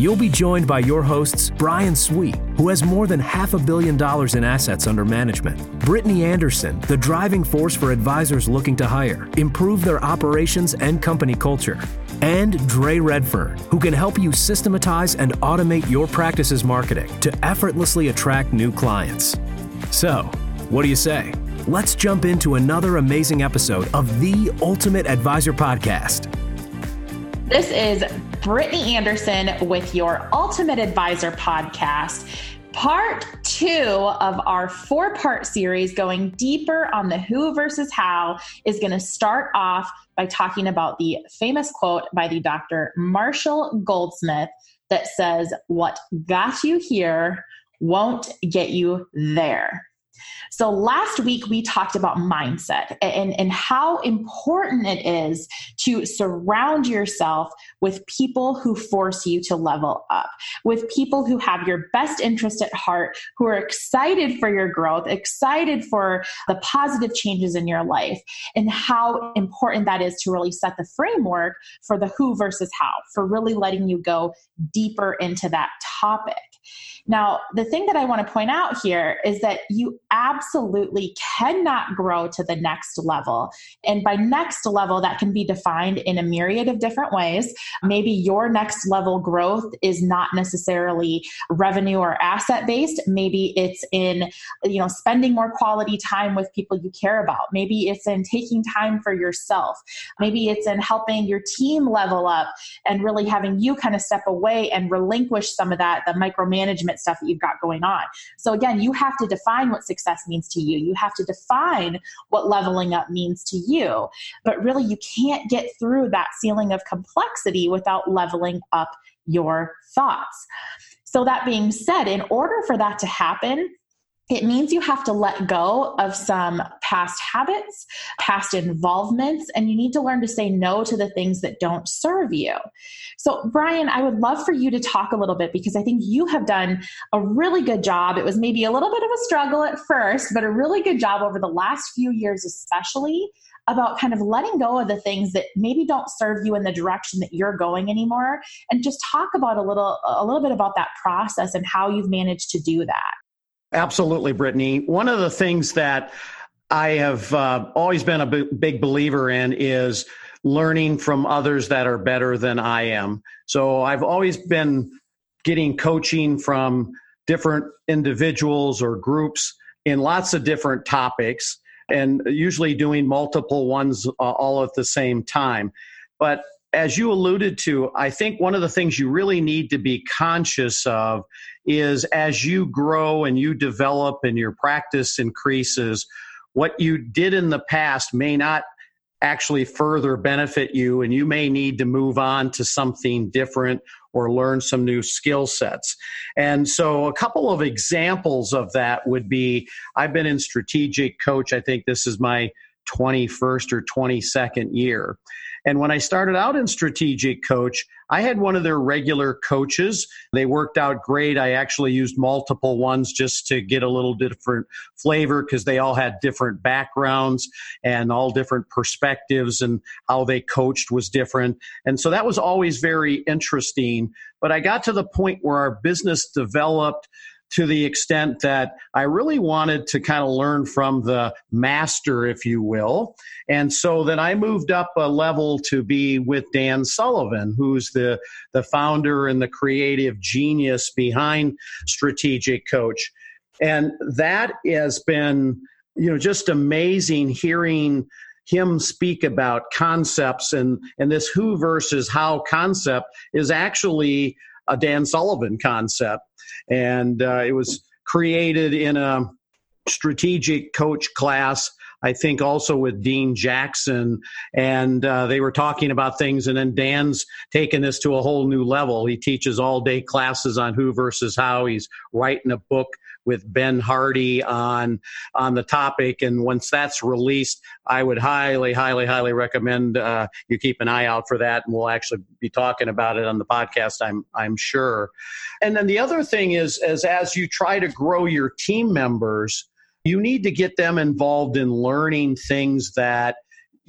You'll be joined by your hosts, Brian Sweet, who has more than half a billion dollars in assets under management, Brittany Anderson, the driving force for advisors looking to hire, improve their operations and company culture, and Dre Redfern, who can help you systematize and automate your practice's marketing to effortlessly attract new clients. So, what do you say? Let's jump into another amazing episode of the Ultimate Advisor Podcast. This is Brittany Anderson with your Ultimate Advisor podcast. Part two of our four part series going deeper on the who versus how is going to start off by talking about the famous quote by the Dr. Marshall Goldsmith that says, What got you here won't get you there. So last week we talked about mindset and, and how important it is to surround yourself with people who force you to level up, with people who have your best interest at heart, who are excited for your growth, excited for the positive changes in your life, and how important that is to really set the framework for the who versus how, for really letting you go deeper into that topic. Now, the thing that I want to point out here is that you absolutely cannot grow to the next level. And by next level, that can be defined in a myriad of different ways. Maybe your next level growth is not necessarily revenue or asset based. Maybe it's in, you know, spending more quality time with people you care about. Maybe it's in taking time for yourself. Maybe it's in helping your team level up and really having you kind of step away and relinquish some of that, the micromanagement stuff that you've got going on. So again, you have to define what success means to you. You have to define what leveling up means to you. But really, you can't get through that ceiling of complexity without leveling up your thoughts. So, that being said, in order for that to happen, it means you have to let go of some past habits, past involvements, and you need to learn to say no to the things that don't serve you. So, Brian, I would love for you to talk a little bit because I think you have done a really good job. It was maybe a little bit of a struggle at first, but a really good job over the last few years, especially about kind of letting go of the things that maybe don't serve you in the direction that you're going anymore and just talk about a little a little bit about that process and how you've managed to do that Absolutely, Brittany. One of the things that I have uh, always been a b- big believer in is learning from others that are better than I am. So I've always been getting coaching from different individuals or groups in lots of different topics and usually doing multiple ones uh, all at the same time. But as you alluded to, I think one of the things you really need to be conscious of is as you grow and you develop and your practice increases, what you did in the past may not actually further benefit you, and you may need to move on to something different or learn some new skill sets. And so, a couple of examples of that would be I've been in strategic coach, I think this is my 21st or 22nd year. And when I started out in strategic coach, I had one of their regular coaches. They worked out great. I actually used multiple ones just to get a little different flavor because they all had different backgrounds and all different perspectives and how they coached was different. And so that was always very interesting. But I got to the point where our business developed to the extent that I really wanted to kind of learn from the master, if you will. And so then I moved up a level to be with Dan Sullivan, who's the, the founder and the creative genius behind Strategic Coach. And that has been, you know, just amazing hearing him speak about concepts and and this who versus how concept is actually a Dan Sullivan concept and uh, it was created in a strategic coach class I think also with Dean Jackson, and uh, they were talking about things. And then Dan's taken this to a whole new level. He teaches all day classes on who versus how. He's writing a book with Ben Hardy on on the topic. And once that's released, I would highly, highly, highly recommend uh, you keep an eye out for that. And we'll actually be talking about it on the podcast. I'm I'm sure. And then the other thing is, as as you try to grow your team members, you need to get them involved in learning things that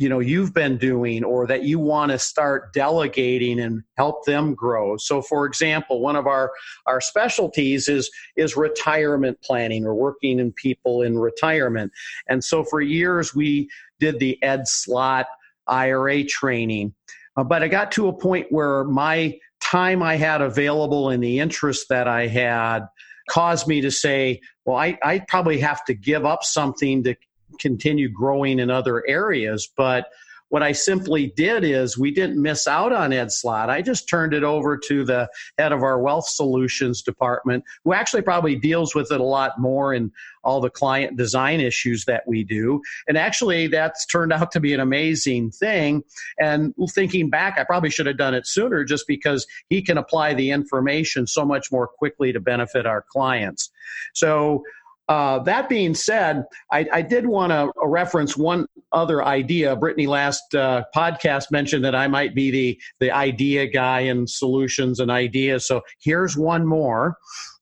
you know you've been doing or that you want to start delegating and help them grow. So for example one of our our specialties is is retirement planning or working in people in retirement. And so for years we did the Ed Slott ira training. Uh, but i got to a point where my time i had available and the interest that i had caused me to say well i, I probably have to give up something to continue growing in other areas. But what I simply did is we didn't miss out on Ed Slott. I just turned it over to the head of our wealth solutions department, who actually probably deals with it a lot more in all the client design issues that we do. And actually, that's turned out to be an amazing thing. And thinking back, I probably should have done it sooner just because he can apply the information so much more quickly to benefit our clients. So, uh, that being said, I, I did want to reference one other idea. Brittany last uh, podcast mentioned that I might be the the idea guy and solutions and ideas. So here's one more.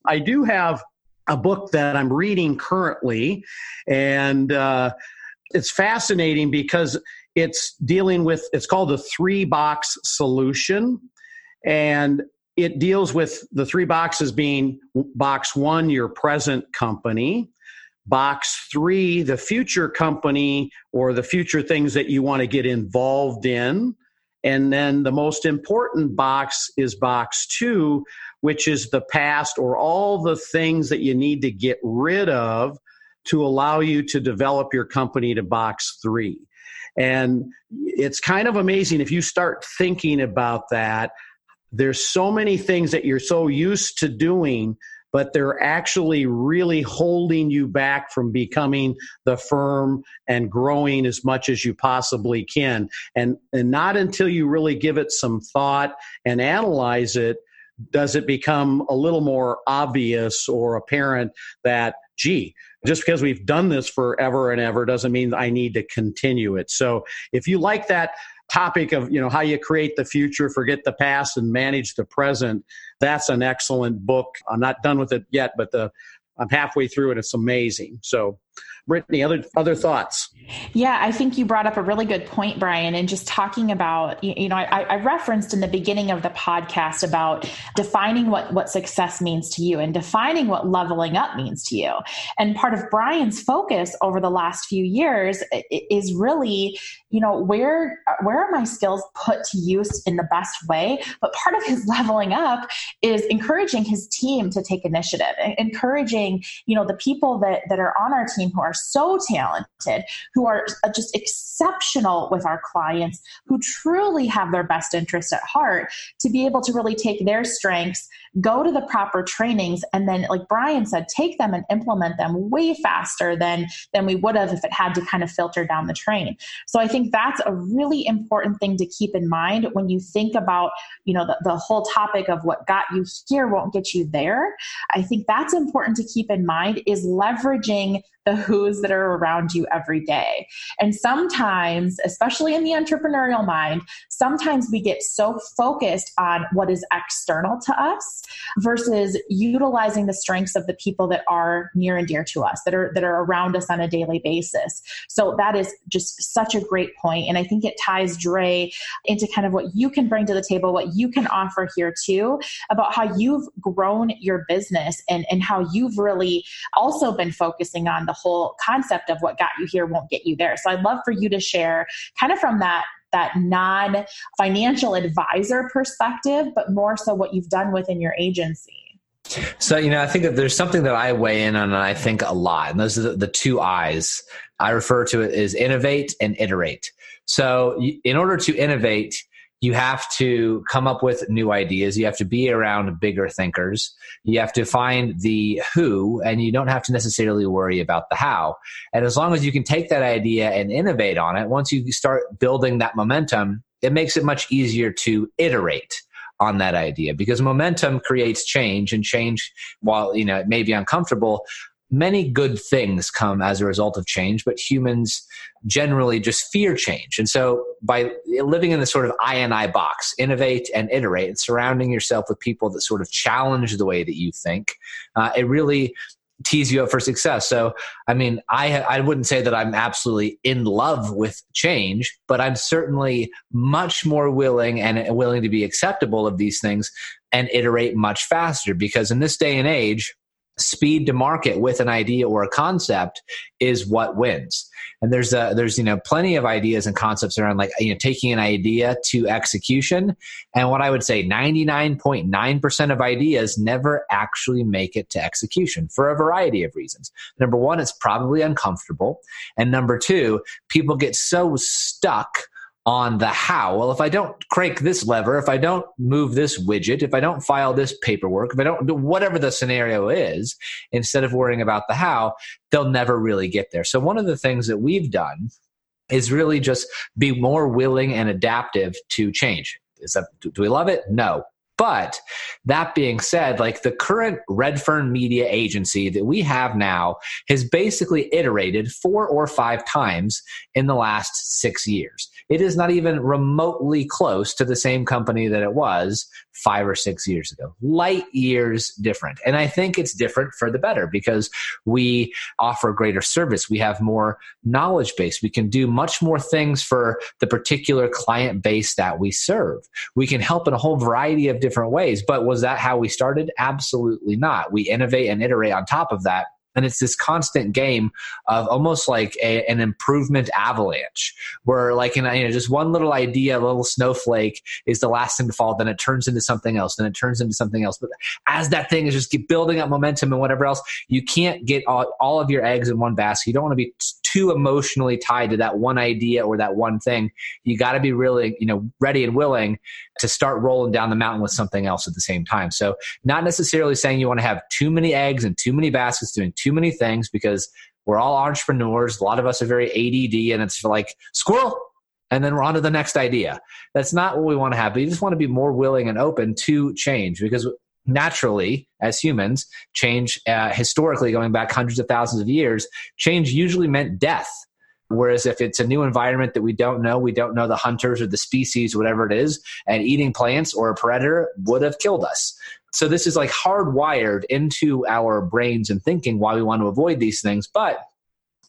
I do have a book that I'm reading currently, and uh, it's fascinating because it's dealing with it's called the three box solution and it deals with the three boxes being box one, your present company, box three, the future company or the future things that you want to get involved in. And then the most important box is box two, which is the past or all the things that you need to get rid of to allow you to develop your company to box three. And it's kind of amazing if you start thinking about that there's so many things that you're so used to doing but they're actually really holding you back from becoming the firm and growing as much as you possibly can and and not until you really give it some thought and analyze it does it become a little more obvious or apparent that gee just because we've done this forever and ever doesn't mean I need to continue it. So if you like that topic of you know how you create the future forget the past and manage the present that's an excellent book i'm not done with it yet but the i'm halfway through it it's amazing so Brittany, other other thoughts? Yeah, I think you brought up a really good point, Brian, and just talking about you know I, I, referenced in the beginning of the podcast about defining what what success means to you and defining what leveling up means to you. And part of Brian's focus over the last few years is really you know where where are my skills put to use in the best way. But part of his leveling up is encouraging his team to take initiative, encouraging you know the people that that are on our team who are so talented, who are uh, just exceptional with our clients, who truly have their best interest at heart, to be able to really take their strengths, go to the proper trainings, and then, like Brian said, take them and implement them way faster than than we would have if it had to kind of filter down the train. So I think that's a really important thing to keep in mind when you think about, you know, the, the whole topic of what got you here won't get you there. I think that's important to keep in mind is leveraging the who's that are around you every day. And sometimes, especially in the entrepreneurial mind, sometimes we get so focused on what is external to us versus utilizing the strengths of the people that are near and dear to us, that are that are around us on a daily basis. So that is just such a great point. And I think it ties Dre into kind of what you can bring to the table, what you can offer here too, about how you've grown your business and, and how you've really also been focusing on the whole concept of what got you here won't get you there. So I'd love for you to share kind of from that that non financial advisor perspective, but more so what you've done within your agency. So, you know, I think that there's something that I weigh in on and I think a lot, and those are the, the two eyes. I refer to it as innovate and iterate. So, in order to innovate, you have to come up with new ideas. You have to be around bigger thinkers. You have to find the who, and you don't have to necessarily worry about the how. And as long as you can take that idea and innovate on it, once you start building that momentum, it makes it much easier to iterate on that idea because momentum creates change and change while you know it may be uncomfortable many good things come as a result of change, but humans generally just fear change. And so by living in this sort of I and I box, innovate and iterate, and surrounding yourself with people that sort of challenge the way that you think, uh, it really tease you up for success. So, I mean, I I wouldn't say that I'm absolutely in love with change, but I'm certainly much more willing and willing to be acceptable of these things and iterate much faster because in this day and age, speed to market with an idea or a concept is what wins. And there's a there's you know plenty of ideas and concepts around like you know taking an idea to execution. And what i would say 99.9% of ideas never actually make it to execution for a variety of reasons. Number one it's probably uncomfortable. And number two people get so stuck on the how. Well, if I don't crank this lever, if I don't move this widget, if I don't file this paperwork, if I don't do whatever the scenario is, instead of worrying about the how, they'll never really get there. So, one of the things that we've done is really just be more willing and adaptive to change. Is that, do we love it? No. But that being said, like the current Redfern Media agency that we have now has basically iterated four or five times in the last six years. It is not even remotely close to the same company that it was five or six years ago. Light years different. And I think it's different for the better because we offer greater service. We have more knowledge base. We can do much more things for the particular client base that we serve. We can help in a whole variety of different ways. But was that how we started? Absolutely not. We innovate and iterate on top of that and it's this constant game of almost like a, an improvement avalanche where like in, you know just one little idea a little snowflake is the last thing to fall then it turns into something else then it turns into something else. But as that thing is just building up momentum and whatever else you can't get all, all of your eggs in one basket. You don't want to be too emotionally tied to that one idea or that one thing you got to be really you know ready and willing to start rolling down the mountain with something else at the same time so not necessarily saying you want to have too many eggs and too many baskets doing too many things because we're all entrepreneurs. A lot of us are very ADD, and it's like squirrel, and then we're on to the next idea. That's not what we want to have. But you just want to be more willing and open to change because naturally, as humans, change uh, historically going back hundreds of thousands of years, change usually meant death. Whereas if it's a new environment that we don't know, we don't know the hunters or the species, whatever it is, and eating plants or a predator would have killed us. So this is like hardwired into our brains and thinking why we want to avoid these things. But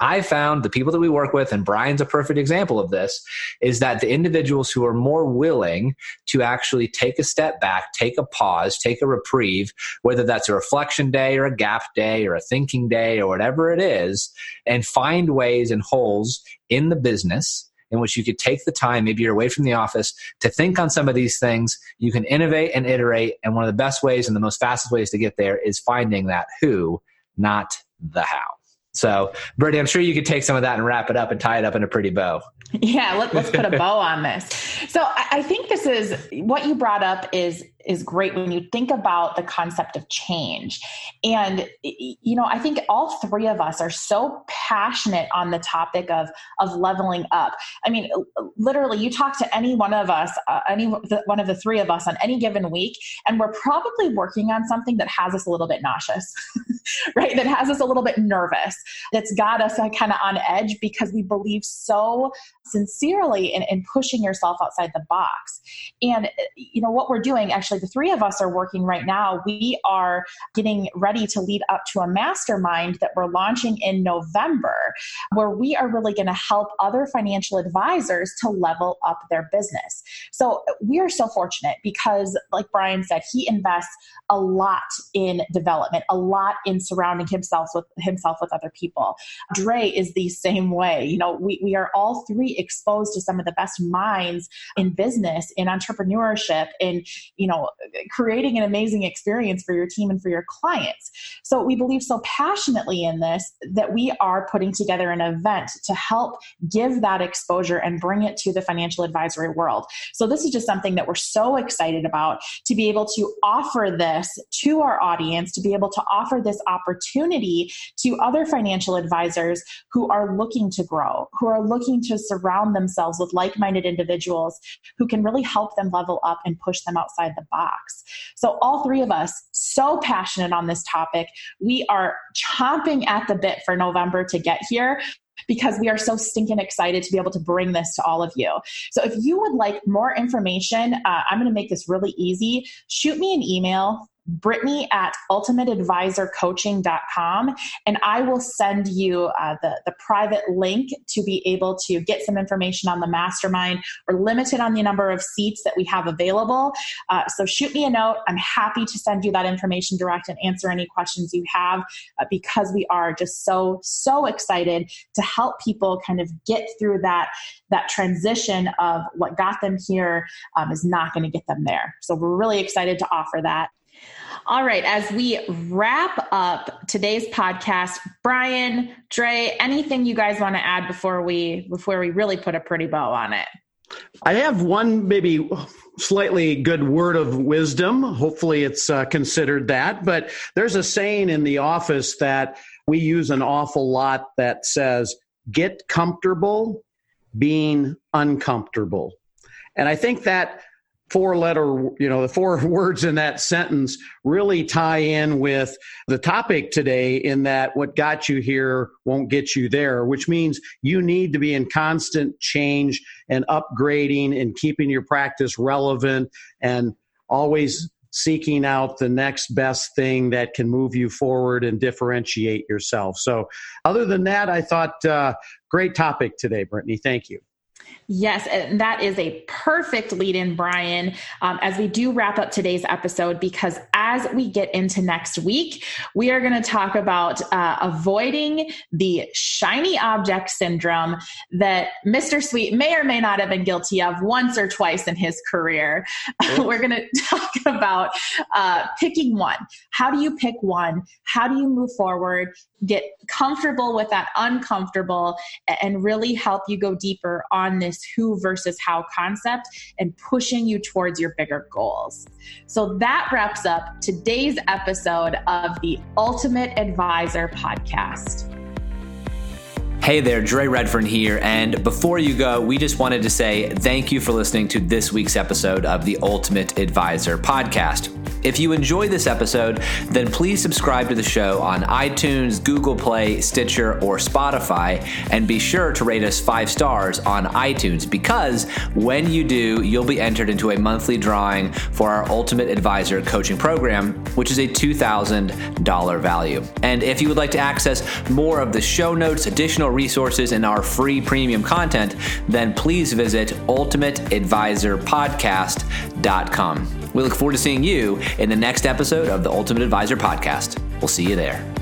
I found the people that we work with, and Brian's a perfect example of this, is that the individuals who are more willing to actually take a step back, take a pause, take a reprieve, whether that's a reflection day or a gap day or a thinking day or whatever it is, and find ways and holes in the business in which you could take the time, maybe you're away from the office, to think on some of these things. You can innovate and iterate. And one of the best ways and the most fastest ways to get there is finding that who, not the how. So, Brittany, I'm sure you could take some of that and wrap it up and tie it up in a pretty bow. Yeah, let, us put a bow on this. So, I, I think this is what you brought up is is great when you think about the concept of change. And you know, I think all three of us are so passionate on the topic of of leveling up. I mean, literally, you talk to any one of us, uh, any one of the three of us on any given week, and we're probably working on something that has us a little bit nauseous, right? That has us a little bit nervous. That's got us uh, kind of on edge because we believe so sincerely in, in pushing yourself outside the box. And you know what we're doing actually the three of us are working right now. We are getting ready to lead up to a mastermind that we're launching in November, where we are really going to help other financial advisors to level up their business. So we are so fortunate because, like Brian said, he invests a lot in development, a lot in surrounding himself with himself with other people. Dre is the same way. You know, we, we are all three exposed to some of the best minds in business, in entrepreneurship, in, you know, creating an amazing experience for your team and for your clients. So we believe so passionately in this that we are putting together an event to help give that exposure and bring it to the financial advisory world. So this is just something that we're so excited about to be able to offer this to our audience, to be able to offer this opportunity to other financial advisors who are looking to grow, who are looking to surround themselves with like minded individuals who can really help them level up and push them outside the box. So, all three of us, so passionate on this topic. We are chomping at the bit for November to get here because we are so stinking excited to be able to bring this to all of you. So if you would like more information, uh, I'm going to make this really easy. Shoot me an email Brittany at ultimateadvisorcoaching.com, and I will send you uh, the, the private link to be able to get some information on the mastermind. We're limited on the number of seats that we have available. Uh, so shoot me a note. I'm happy to send you that information direct and answer any questions you have uh, because we are just so, so excited to help people kind of get through that, that transition of what got them here um, is not going to get them there. So we're really excited to offer that. All right, as we wrap up today's podcast, Brian, Dre, anything you guys want to add before we before we really put a pretty bow on it? I have one maybe slightly good word of wisdom. Hopefully, it's uh, considered that. But there's a saying in the office that we use an awful lot that says, get comfortable being uncomfortable. And I think that four letter, you know, the four words in that sentence really tie in with the topic today in that what got you here won't get you there, which means you need to be in constant change and upgrading and keeping your practice relevant and always seeking out the next best thing that can move you forward and differentiate yourself. So, other than that, I thought uh, great topic today, Brittany. Thank you. Yes, and that is a perfect lead in, Brian, um, as we do wrap up today's episode, because as we get into next week, we are going to talk about uh, avoiding the shiny object syndrome that Mr. Sweet may or may not have been guilty of once or twice in his career. We're going to talk about uh, picking one. How do you pick one? How do you move forward? Get comfortable with that uncomfortable and really help you go deeper on this who versus how concept and pushing you towards your bigger goals. So that wraps up today's episode of the Ultimate Advisor podcast. Hey there, Dre Redfern here. And before you go, we just wanted to say thank you for listening to this week's episode of the Ultimate Advisor podcast. If you enjoyed this episode, then please subscribe to the show on iTunes, Google Play, Stitcher, or Spotify, and be sure to rate us five stars on iTunes because when you do, you'll be entered into a monthly drawing for our Ultimate Advisor coaching program, which is a $2,000 value. And if you would like to access more of the show notes, additional resources, and our free premium content, then please visit ultimateadvisorpodcast.com. We look forward to seeing you in the next episode of the Ultimate Advisor Podcast. We'll see you there.